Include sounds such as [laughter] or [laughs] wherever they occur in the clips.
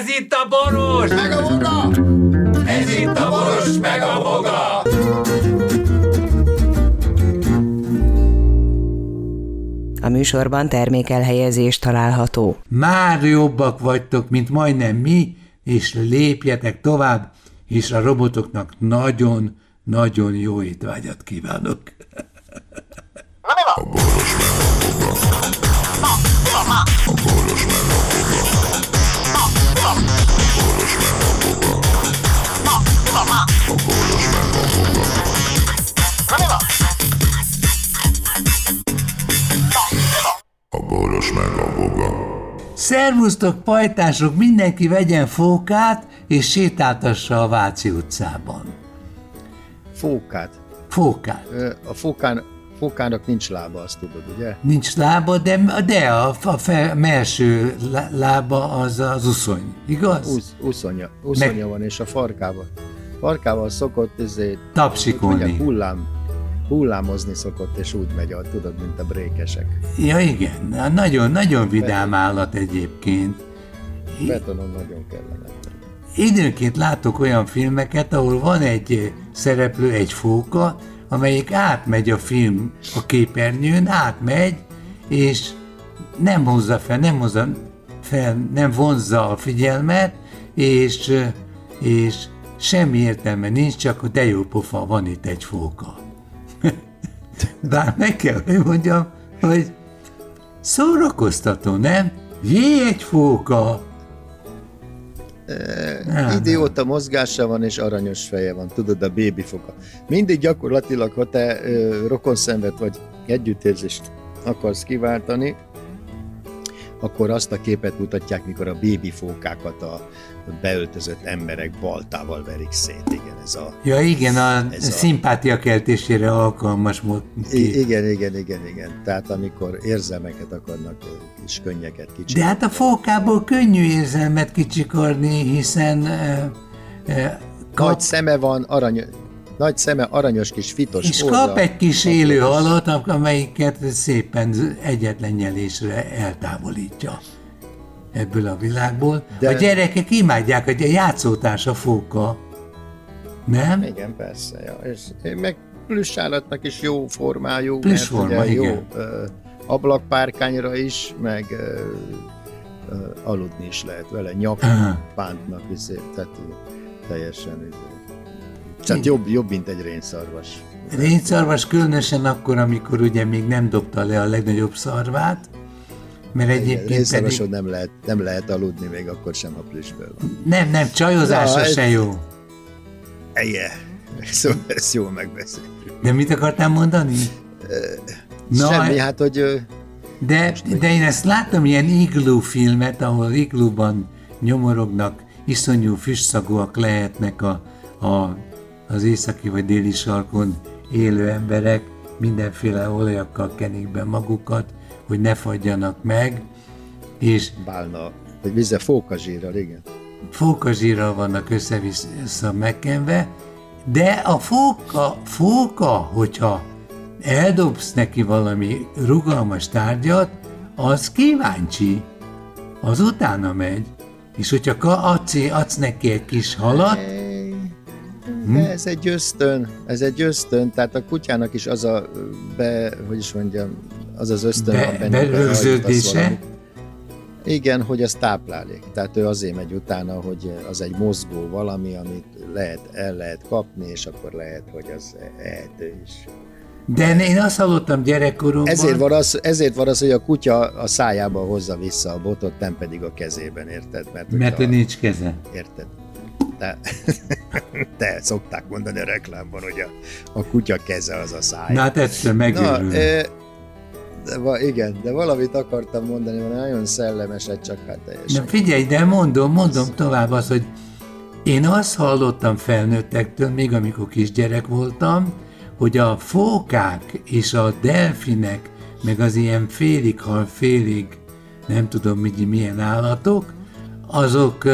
Ez itt a boros! Meg a boga! Ez itt a boros, meg a boga! A műsorban termékelhelyezés található. Már jobbak vagytok, mint majdnem mi, és lépjetek tovább, és a robotoknak nagyon-nagyon jó étvágyat kívánok. Szervusztok, pajtások, mindenki vegyen fókát, és sétáltassa a Váci utcában. Fókát. Fókát. A fókán, fókának nincs lába, azt tudod, ugye? Nincs lába, de, de a, a fe, melső lá- lába az az uszony, igaz? Usz, uszonya, uszonya van, és a farkában. Farkával szokott ezért, Tapsikolni. mondják, hullám, hullámozni szokott, és úgy megy, ahogy tudod, mint a brékesek. Ja igen, Na, nagyon, nagyon vidám állat egyébként. Betonon nagyon kellemetlen. Időnként látok olyan filmeket, ahol van egy eh, szereplő, egy fóka, amelyik átmegy a film a képernyőn, átmegy, és nem hozza fel, nem hozza fel, nem vonzza a figyelmet, és, eh, és semmi értelme nincs, csak de jó pofa, van itt egy fóka. [laughs] Bár meg kell, hogy mondjam, hogy szórakoztató, nem? Jé, egy fóka! Nem, Idióta mozgása van, és aranyos feje van, tudod, a bébi foka. Mindig gyakorlatilag, ha te ö, rokonszenvet vagy együttérzést akarsz kiváltani, akkor azt a képet mutatják, mikor a bébi fókákat a beöltözött emberek baltával verik szét. Igen, ez a... Ja igen, a Ez a- szimpátia keltésére alkalmas mód. I- igen, igen, igen, igen. Tehát amikor érzelmeket akarnak, kis könnyeket kicsit. De hát a fókából könnyű érzelmet kicsikarni, hiszen e, e, kap, Nagy szeme van, arany, nagy szeme, aranyos kis fitos és orra. kap egy kis élő halat, amelyiket szépen egyetlen nyelésre eltávolítja ebből a világból. De... A gyerekek imádják, hogy a játszótárs fóka. Nem? Igen, persze. Ja. És meg plusz állatnak is jó formájú, Plusz mert forma, ugye jó igen. ö, ablakpárkányra is, meg ö, ö, aludni is lehet vele, nyakpántnak tehát teljesen izé. Tehát jobb, jobb, mint egy rénszarvas. Rénszarvas különösen akkor, amikor ugye még nem dobta le a legnagyobb szarvát, mert egyébként pedig... Nem lehet, nem lehet aludni, még akkor sem, ha plüssből van. Nem, nem, csajozása Na, ez- se jó. Eje, [laughs] szóval ezt jól megbeszéltük. De mit akartál mondani? Na, Semmi, hát, hogy De, de én ezt láttam ilyen iglú filmet, ahol iglúban nyomorognak, iszonyú füstszagúak lehetnek a, a, az északi vagy déli sarkon élő emberek, mindenféle olajakkal kenik be magukat, hogy ne fagyjanak meg, és bálna, vagy vízzel fókazsírral, igen. fókazsírral vannak össze-vissza megkenve, de a fóka, fóka, hogyha eldobsz neki valami rugalmas tárgyat, az kíváncsi, az utána megy, és hogyha adsz, adsz neki egy kis halat, Hm? Ez egy ösztön, ez egy ösztön, tehát a kutyának is az a be, hogy is mondjam, az az ösztön Be- van benne, berögződése? Igen, hogy az táplálék. Tehát ő azért megy utána, hogy az egy mozgó valami, amit lehet, el lehet kapni, és akkor lehet, hogy az ehető is. de én azt hallottam gyerekkoromban, Ezért van, az, ezért van az, hogy a kutya a szájába hozza vissza a botot, nem pedig a kezében, érted? Mert, mert hogy nincs keze. Érted? Te, te [laughs] szokták mondani a reklámban, hogy a, a kutya keze az a száj. Na hát egyszer megőrül. Na, e, de, igen, de valamit akartam mondani, valami nagyon szellemeset, csak hát teljesen. Na figyelj, de mondom, mondom tovább azt, hogy én azt hallottam felnőttektől, még amikor kisgyerek voltam, hogy a fókák és a delfinek, meg az ilyen félig hal, félig nem tudom mi, milyen állatok, azok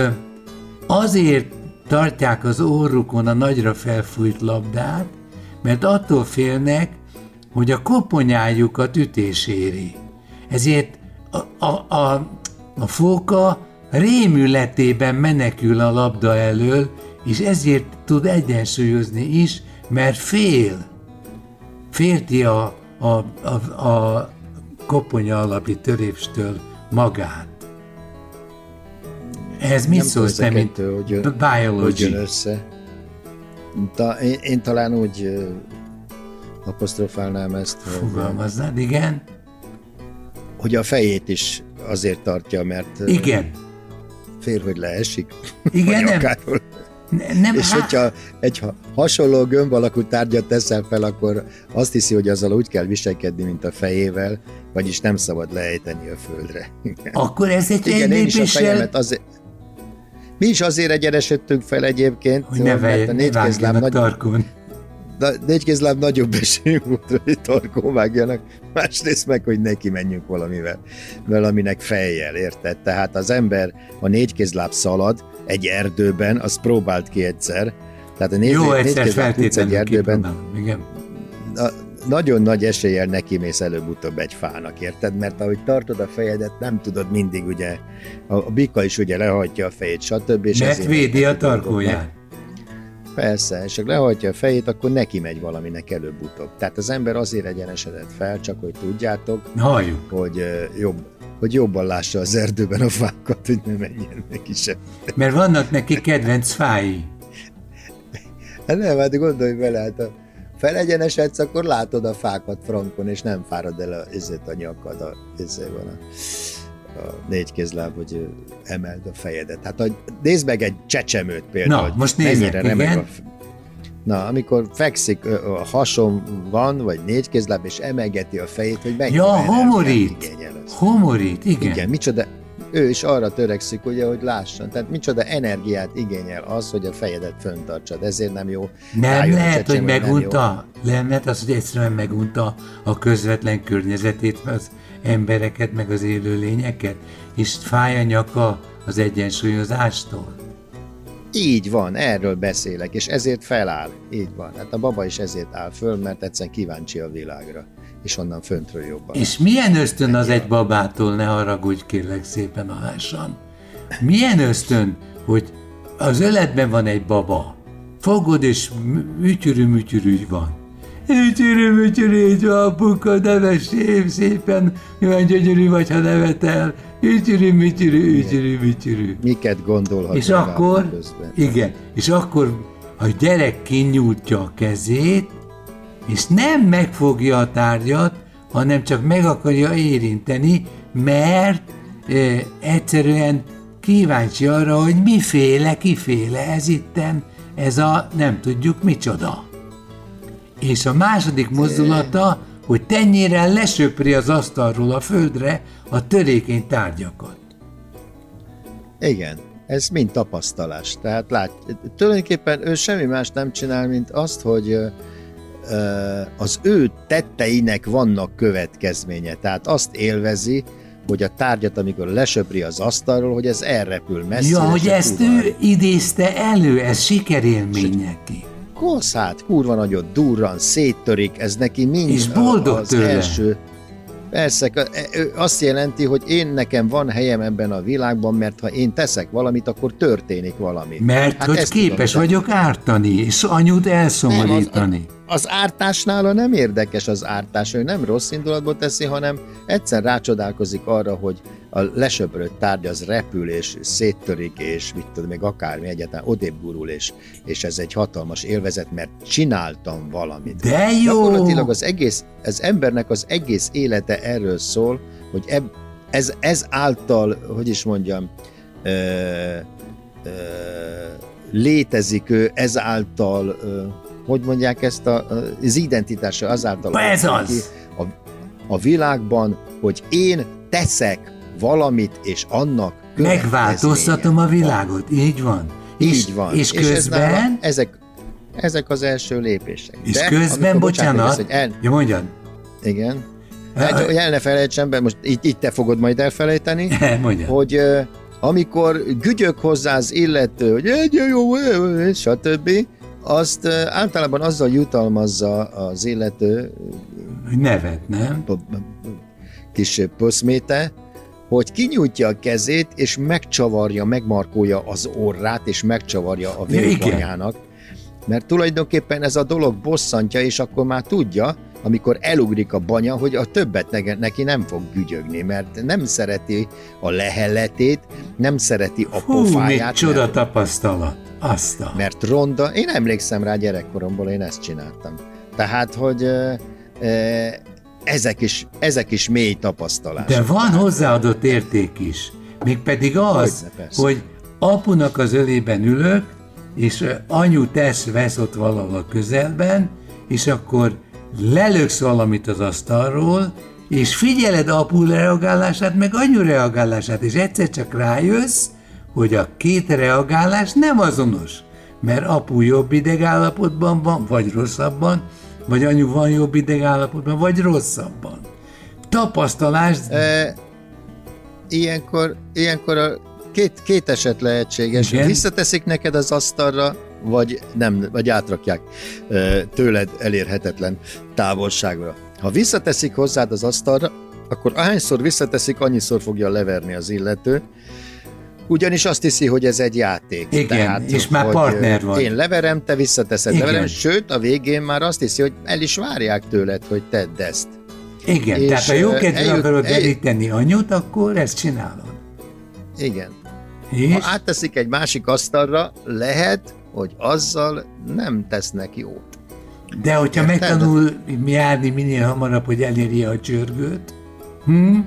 azért tartják az orrukon a nagyra felfújt labdát, mert attól félnek, hogy a koponyájukat ütés éri. Ezért a, a, a, a fóka rémületében menekül a labda elől, és ezért tud egyensúlyozni is, mert fél. Félti a, a, a, a koponya alapi törépstől magát. Ez mit szólsz te, mint hogy, hogy biology? jön össze. Ta, én, én talán úgy apostrofálnám ezt, hogy, Fogalmaznád, igen? hogy a fejét is azért tartja, mert Igen. fél, hogy leesik. Igen, nem, akárhol. ne- nem És há- hogyha egy ha- hasonló gömb alakú tárgyat teszel fel, akkor azt hiszi, hogy azzal úgy kell viselkedni, mint a fejével, vagyis nem szabad lejteni a földre. akkor ez egy, Igen, egy én is a lépéssel... fejemet azért... Mi is azért egyenesedtünk fel egyébként, Hogy ne, vej, a négykézláb, nagy, tarkon. na- négykézláb nagyobb esély volt, hogy tarkó vágjanak, másrészt meg, hogy neki menjünk valamivel, valaminek fejjel, érted? Tehát az ember a négykézláb szalad egy erdőben, azt próbált ki egyszer, tehát a négy, Jó, egyszer négykézláb egy erdőben, kipróbálom. Igen. Nagyon nagy eséllyel neki mész előbb-utóbb egy fának, érted? Mert ahogy tartod a fejedet, nem tudod mindig, ugye, a, a bika is ugye lehajtja a fejét, stb. És Mert védi a tarkóját. Persze, és ha lehajtja a fejét, akkor neki megy valaminek előbb-utóbb. Tehát az ember azért egyenesedett fel, csak hogy tudjátok, Halljuk. hogy jobb, hogy jobban lássa az erdőben a fákat, hogy ne menjen neki sem. Mert vannak neki kedvenc fái. Hát nem, hát gondolj bele, hát a felegyenesedsz, akkor látod a fákat frankon, és nem fárad el a, ezért a nyakad, a, ezért van a, a négy kézláb, hogy emeld a fejedet. Hát a, nézd meg egy csecsemőt például. Na, most remeg igen. A, Na, amikor fekszik, a hason van, vagy négy kézláb, és emegeti a fejét, hogy mennyire Ja, homorít. Homorít, igen. Igen, micsoda, ő is arra törekszik, ugye, hogy lásson. Tehát micsoda energiát igényel az, hogy a fejedet föntartsad. Ezért nem jó. Nem rájön lehet, hogy csecsemő, nem megunta. Nem lehet az, hogy egyszerűen megunta a közvetlen környezetét, az embereket, meg az élőlényeket, és fáj a nyaka az egyensúlyozástól. Így van, erről beszélek, és ezért feláll. Így van. Hát a baba is ezért áll föl, mert egyszerűen kíváncsi a világra, és onnan föntről jobban. És milyen ösztön az egy babától, ne haragudj kérlek szépen a hásan. Milyen ösztön, hogy az öletben van egy baba, fogod és ütyürű-mütyürű van. Ütyürű-mütyürű, így van, apuka, nevessél szépen, olyan gyönyörű vagy, ha nevetel. Ütyürű-mütyürű, ütyürű-mütyürű. Miket gondolhat És akkor, közben? igen, és akkor a gyerek kinyújtja a kezét, és nem megfogja a tárgyat, hanem csak meg akarja érinteni, mert e, egyszerűen kíváncsi arra, hogy miféle, kiféle ez itten, ez a nem tudjuk micsoda. És a második mozdulata, hogy tenyérrel lesöpri az asztalról a földre a törékeny tárgyakat. Igen, ez mind tapasztalás. Tehát lát, tulajdonképpen ő semmi más nem csinál, mint azt, hogy az ő tetteinek vannak következménye. Tehát azt élvezi, hogy a tárgyat, amikor lesöpri az asztalról, hogy ez elrepül messzire. Ja, hogy ezt ő idézte elő, ez sikerélmény neki. koszát, kurva nagyot durran, széttörik, ez neki mind És boldog az tőle. első. Persze, e- azt jelenti, hogy én nekem van helyem ebben a világban, mert ha én teszek valamit, akkor történik valami. Mert hát hogy képes tudom, vagyok ártani, és anyut elszomorítani. Az ártásnála nem érdekes az ártás, ő nem rossz indulatból teszi, hanem egyszer rácsodálkozik arra, hogy a lesöprött tárgy az repül, és széttörik, és mit tudom, még akármi egyáltalán odébb gurul, és, és ez egy hatalmas élvezet, mert csináltam valamit. De jó! Gyakorlatilag az egész, az embernek az egész élete erről szól, hogy eb, ez, ez által, hogy is mondjam, ö, ö, létezik ő, ezáltal, ö, hogy mondják ezt, a, az identitása azáltal Ez az! a, a világban, hogy én teszek valamit, és annak Megváltoztatom a világot, így van. Így és, van. És ez közben, nála, ezek, ezek az első lépések. és De közben, amikor, bocsánat, Ezt, hogy el, ja mondjad, igen. Hát, hogy el ne felejtsem be, most itt, itt te fogod majd elfelejteni, [laughs] hogy amikor gügyök hozzá az illető, hogy egy jó, stb., azt általában azzal jutalmazza az illető nevet, nem? kis poszméte, hogy kinyújtja a kezét, és megcsavarja, megmarkolja az orrát, és megcsavarja a vérbanyának. Mert tulajdonképpen ez a dolog bosszantja, és akkor már tudja, amikor elugrik a banya, hogy a többet neki nem fog gügyögni, mert nem szereti a lehelletét, nem szereti a Hú, pofáját. mit csoda mert, tapasztalat. Azt a... mert ronda, én emlékszem rá gyerekkoromból, én ezt csináltam. Tehát, hogy ö, ezek is, ezek is mély tapasztalások. De van hozzáadott érték is. Mégpedig az, Hogyne, hogy apunak az ölében ülök, és anyu tesz vesz ott valahol a közelben, és akkor lelöksz valamit az asztalról, és figyeled apu reagálását, meg anyu reagálását, és egyszer csak rájössz, hogy a két reagálás nem azonos. Mert apu jobb idegállapotban van, vagy rosszabban, vagy anyu van jobb idegállapotban, vagy rosszabban. Tapasztalás, E, ilyenkor, ilyenkor a két, két eset lehetséges. Igen. Visszateszik neked az asztalra, vagy nem, vagy átrakják tőled elérhetetlen távolságra. Ha visszateszik hozzád az asztalra, akkor ahányszor visszateszik, annyiszor fogja leverni az illető, ugyanis azt hiszi, hogy ez egy játék. Igen, és már partner vagy. Én leverem, te visszateszed. Igen. Leverem, sőt, a végén már azt hiszi, hogy el is várják tőled, hogy tedd ezt. Igen, És, tehát ha jó eljut- akarod eljut- deríteni anyut, akkor ezt csinálod. Igen. És? Ha átteszik egy másik asztalra, lehet, hogy azzal nem tesznek jót. De hogyha Érted? megtanul járni minél hamarabb, hogy elérje a csörgőt, hm?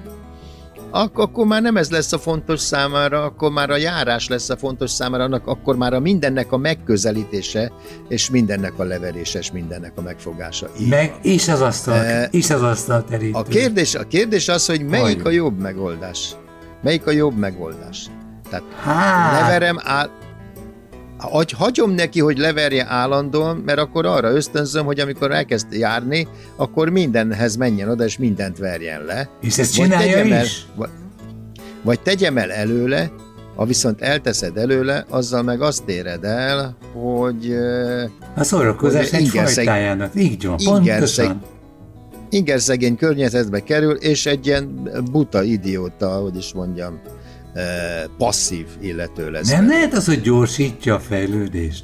Ak- akkor már nem ez lesz a fontos számára, akkor már a járás lesz a fontos számára, annak, akkor már a mindennek a megközelítése, és mindennek a leverése, és mindennek a megfogása. Így meg van. és az asztal, E, és az asztal terítő. A kérdés, a kérdés az, hogy melyik Halljuk. a jobb megoldás. Melyik a jobb megoldás? Tehát Hát, leverem áll... Hagy, hagyom neki, hogy leverje állandóan, mert akkor arra ösztönzöm, hogy amikor elkezd járni, akkor mindenhez menjen oda, és mindent verjen le. és ezt Vagy csinálja tegyem el, is? vagy, vagy tegyem el előle, ha viszont elteszed előle, azzal meg azt éred el, hogy A szórakozás hogy egy fajtájának. Így van, pontosan. ingerszegény környezetbe kerül, és egy ilyen buta idióta, hogy is mondjam, passzív illető lesz. Nem lehet az, hogy gyorsítja a fejlődést?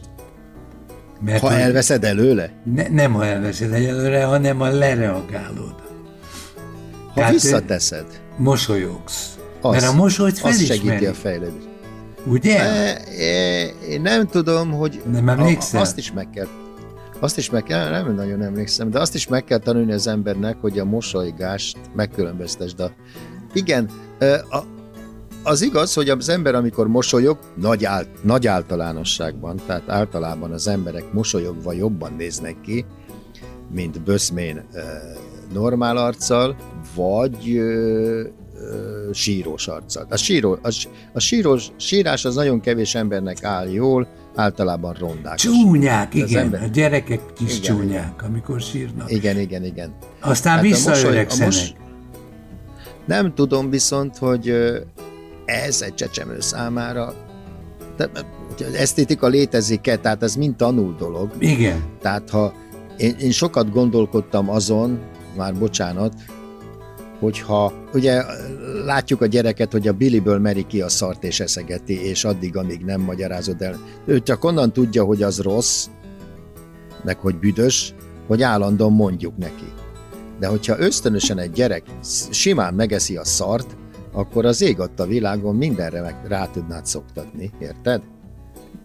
Mert ha elveszed előle, ne, nem ha elveszed egyelőre, hanem a lereagálod. ha Tehát, visszateszed, Mosolyogsz. az, Mert a mosolyt az felismeri. segíti a fejlődést. Ugye? E, e, én nem tudom, hogy Nem emlékszel? A, azt is meg kell azt is meg kell, nem nagyon emlékszem, de azt is meg kell tanulni az embernek, hogy a mosolygást megkülönböztesd. A, igen, a, az igaz, hogy az ember, amikor mosolyog, nagy, áll, nagy általánosságban, tehát általában az emberek mosolyogva jobban néznek ki, mint böszmén normál arccal, vagy ö, ö, sírós arccal. A, síró, a, a sírós, sírás az nagyon kevés embernek áll jól, általában rondák. Csúnyák, Az igen. ember- A gyerekek is Igen, csúnyák, amikor sírnak. Igen, igen, igen. Aztán Hát visszaöregszenek. mos- Nem tudom viszont, hogy ez egy csecsemő számára de, az esztétika létezik-e, tehát ez mind tanul dolog. Igen. Tehát ha én, én sokat gondolkodtam azon, már bocsánat, hogyha ugye látjuk a gyereket, hogy a Billyből meri ki a szart és eszegeti, és addig, amíg nem magyarázod el. Ő csak onnan tudja, hogy az rossz, meg hogy büdös, hogy állandóan mondjuk neki. De hogyha ösztönösen egy gyerek simán megeszi a szart, akkor az ég ott a világon mindenre meg rá tudnád szoktatni, érted?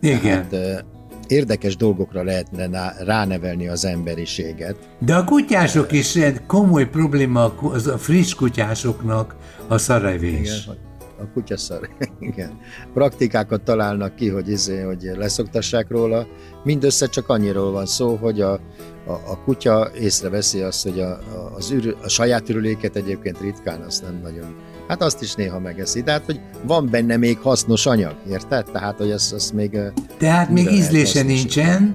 Igen. Tehát, érdekes dolgokra lehetne ránevelni az emberiséget. De a kutyások is egy komoly probléma az a friss kutyásoknak a szarevés. Igen, a kutyaszar. [laughs] Igen. Praktikákat találnak ki, hogy, izé, hogy leszoktassák róla. Mindössze csak annyiról van szó, hogy a, a, a kutya észreveszi azt, hogy a, a, az ürü, a saját ürüléket egyébként ritkán azt nem nagyon. Hát azt is néha megeszi. De hát, hogy van benne még hasznos anyag, érted? Tehát, hogy azt, azt még... Tehát még ízlése nincsen,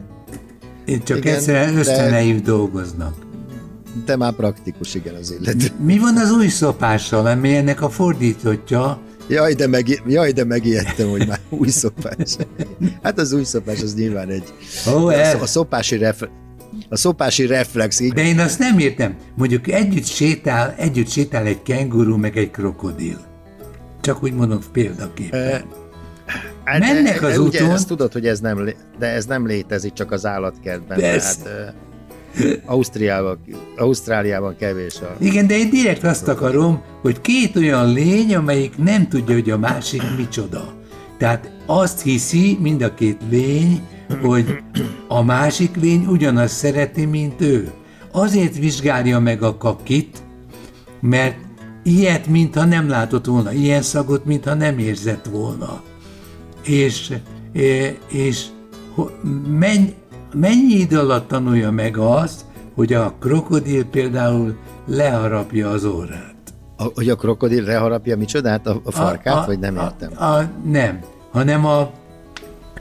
itt csak Igen, egyszerűen de- ösztöneik dolgoznak. De már praktikus, igen, az illető. Mi van az új szopással, ami ennek a fordítottja? Jaj, de, meg, jaj, de megijedtem, hogy már [laughs] új szopás. Hát az új szopás az nyilván egy... Ó, A, szopási ref, a szopási reflex, így De én azt nem értem. Mondjuk együtt sétál, együtt sétál egy kenguru meg egy krokodil. Csak úgy mondom példaképpen. Hát, Mennek az ugye, úton. Ezt tudod, hogy ez nem, de ez nem létezik csak az állatkertben. Persze. Tehát, Ausztriában, Ausztráliában kevés a... Igen, de én direkt azt akarom, hogy két olyan lény, amelyik nem tudja, hogy a másik micsoda. Tehát azt hiszi mind a két lény, hogy a másik lény ugyanazt szereti, mint ő. Azért vizsgálja meg a kakit, mert ilyet, mintha nem látott volna, ilyen szagot, mintha nem érzett volna. És, eh, és menny, mennyi idő alatt tanulja meg azt, hogy a krokodil például leharapja az orrát. A, hogy a krokodil reharapja micsodát, a, a farkát, A- a- vagy nem értem? A, a, nem, hanem a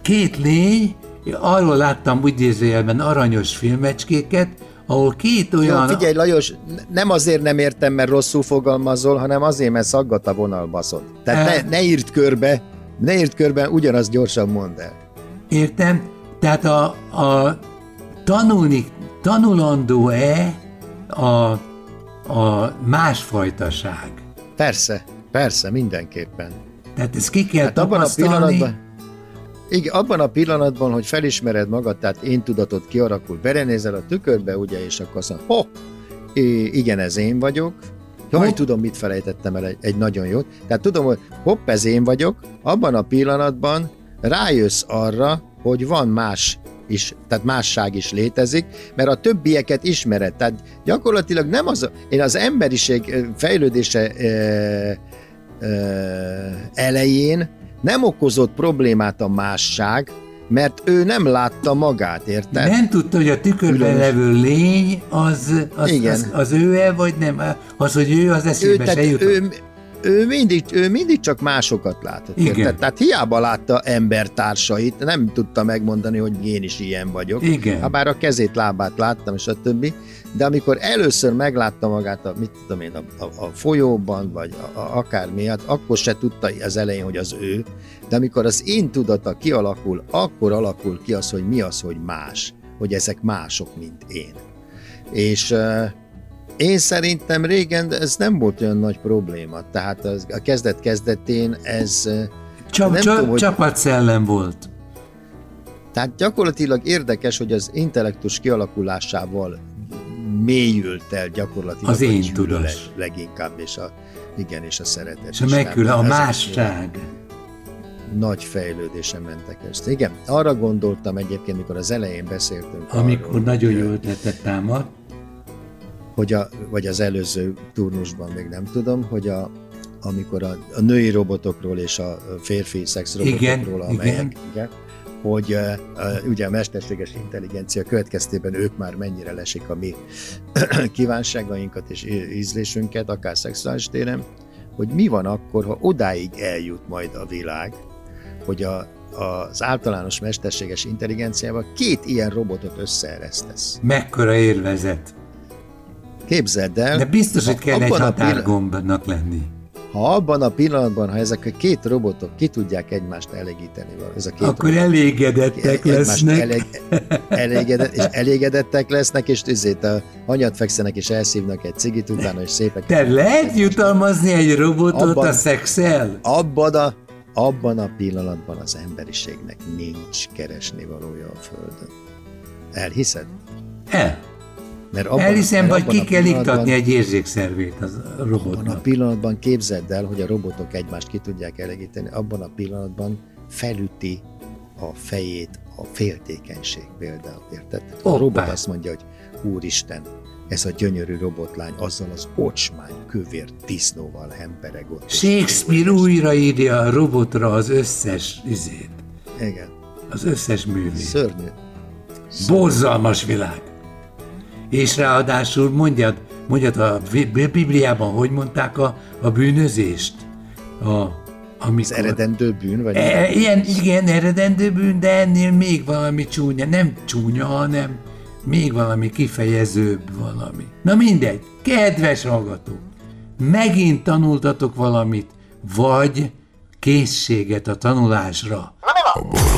két lény, arról láttam úgy idézőjelben aranyos filmecskéket, ahol két Jó, olyan... figyelj Lajos, nem azért nem értem, mert rosszul fogalmazol, hanem azért, mert szaggat a vonalbaszod. Tehát Eh. ne, ne írd körbe, ne írd körbe, ugyanazt gyorsan mondd el. Értem? Tehát a, a tanulni, tanulandó-e a, a másfajtaság? Persze, persze, mindenképpen. Tehát ezt ki kell Hát abban a tapasztalni. pillanatban, igen, abban a pillanatban, hogy felismered magad, tehát én tudatod kialakul, berenézel a tükörbe, ugye, és akkor azt mondod, i- igen, ez én vagyok, Jaj, Hopp. tudom, mit felejtettem el, egy, egy nagyon jót. Tehát tudom, hogy hopp, ez én vagyok, abban a pillanatban rájössz arra, hogy van más is, tehát másság is létezik, mert a többieket ismered. Tehát gyakorlatilag nem az, én az emberiség fejlődése ö, ö, elején nem okozott problémát a másság, mert ő nem látta magát, érted? Nem tudta, hogy a tükörben Különös. levő lény az, az, Igen. az, az ő-e, vagy nem? Az, hogy ő az ő, eszébe se tehát jutott. ő, ő, mindig, ő mindig csak másokat látott. Igen. Érted? Tehát hiába látta embertársait, nem tudta megmondani, hogy én is ilyen vagyok. Igen. Habár a kezét, lábát láttam, és a többi. De amikor először meglátta magát, a, mit tudom én, a, a, a folyóban, vagy a, a, akár miatt, akkor se tudta az elején, hogy az ő. De amikor az én tudata kialakul, akkor alakul ki az, hogy mi az, hogy más. Hogy ezek mások, mint én. És én szerintem régen ez nem volt olyan nagy probléma. Tehát a kezdet-kezdetén ez... Csap, nem csap, tudom, hogy- Csapatszellem volt. Tehát gyakorlatilag érdekes, hogy az intellektus kialakulásával mélyült el gyakorlatilag Az én tudás. leginkább, és a, igen, és a szeretet. És a megküle, a másság. Nagy fejlődésen mentek ezt. Igen, arra gondoltam egyébként, mikor az elején beszéltünk Amikor arról, nagyon jó ötletet támad. Hogy a, vagy az előző turnusban még nem tudom, hogy a, amikor a, a női robotokról és a férfi szexrobotokról, Igen, amelyek, igen. igen, hogy uh, uh, ugye a mesterséges intelligencia következtében ők már mennyire lesik a mi [clears throat] kívánságainkat és ízlésünket, akár szexuális téren, hogy mi van akkor, ha odáig eljut majd a világ, hogy a, az általános mesterséges intelligenciával két ilyen robotot összeeresztesz. Mekkora érvezet. Képzeld el, De biztos, hogy kell egy határgombnak lenni. Ha abban a pillanatban, ha ezek a két robotok ki tudják egymást elégíteni, ez a két Akkor robot, elégedettek lesznek. Elég, elégedett, és elégedettek lesznek, és ezért a anyat fekszenek, és elszívnak egy cigit utána, és szépek. Te lehet jutalmazni egy robotot Abban- a szexel? Abban a, abban a pillanatban az emberiségnek nincs keresni valója a Földön. Elhiszed? El. Mert abban, Elhiszem, mert vagy ki kell iktatni egy érzékszervét az a Abban a robotnak. pillanatban képzeld el, hogy a robotok egymást ki tudják elégíteni, abban a pillanatban felüti a fejét a féltékenység például, érted? A Hoppá. robot azt mondja, hogy úristen, ez a gyönyörű robotlány azzal az ocsmány, kövér disznóval hempereg ott. Shakespeare újraírja a robotra az összes izét, Igen, az összes művét. szörnyű. Borzalmas világ. És ráadásul mondjad, mondjad a Bi- Bibliában, hogy mondták a, a bűnözést? A, Az amikor, eredendő bűn, vagy E, ilyen, igen, eredendő bűn, de ennél még valami csúnya, nem csúnya, hanem még valami kifejezőbb valami. Na mindegy, kedves hallgatók, megint tanultatok valamit, vagy készséget a tanulásra. A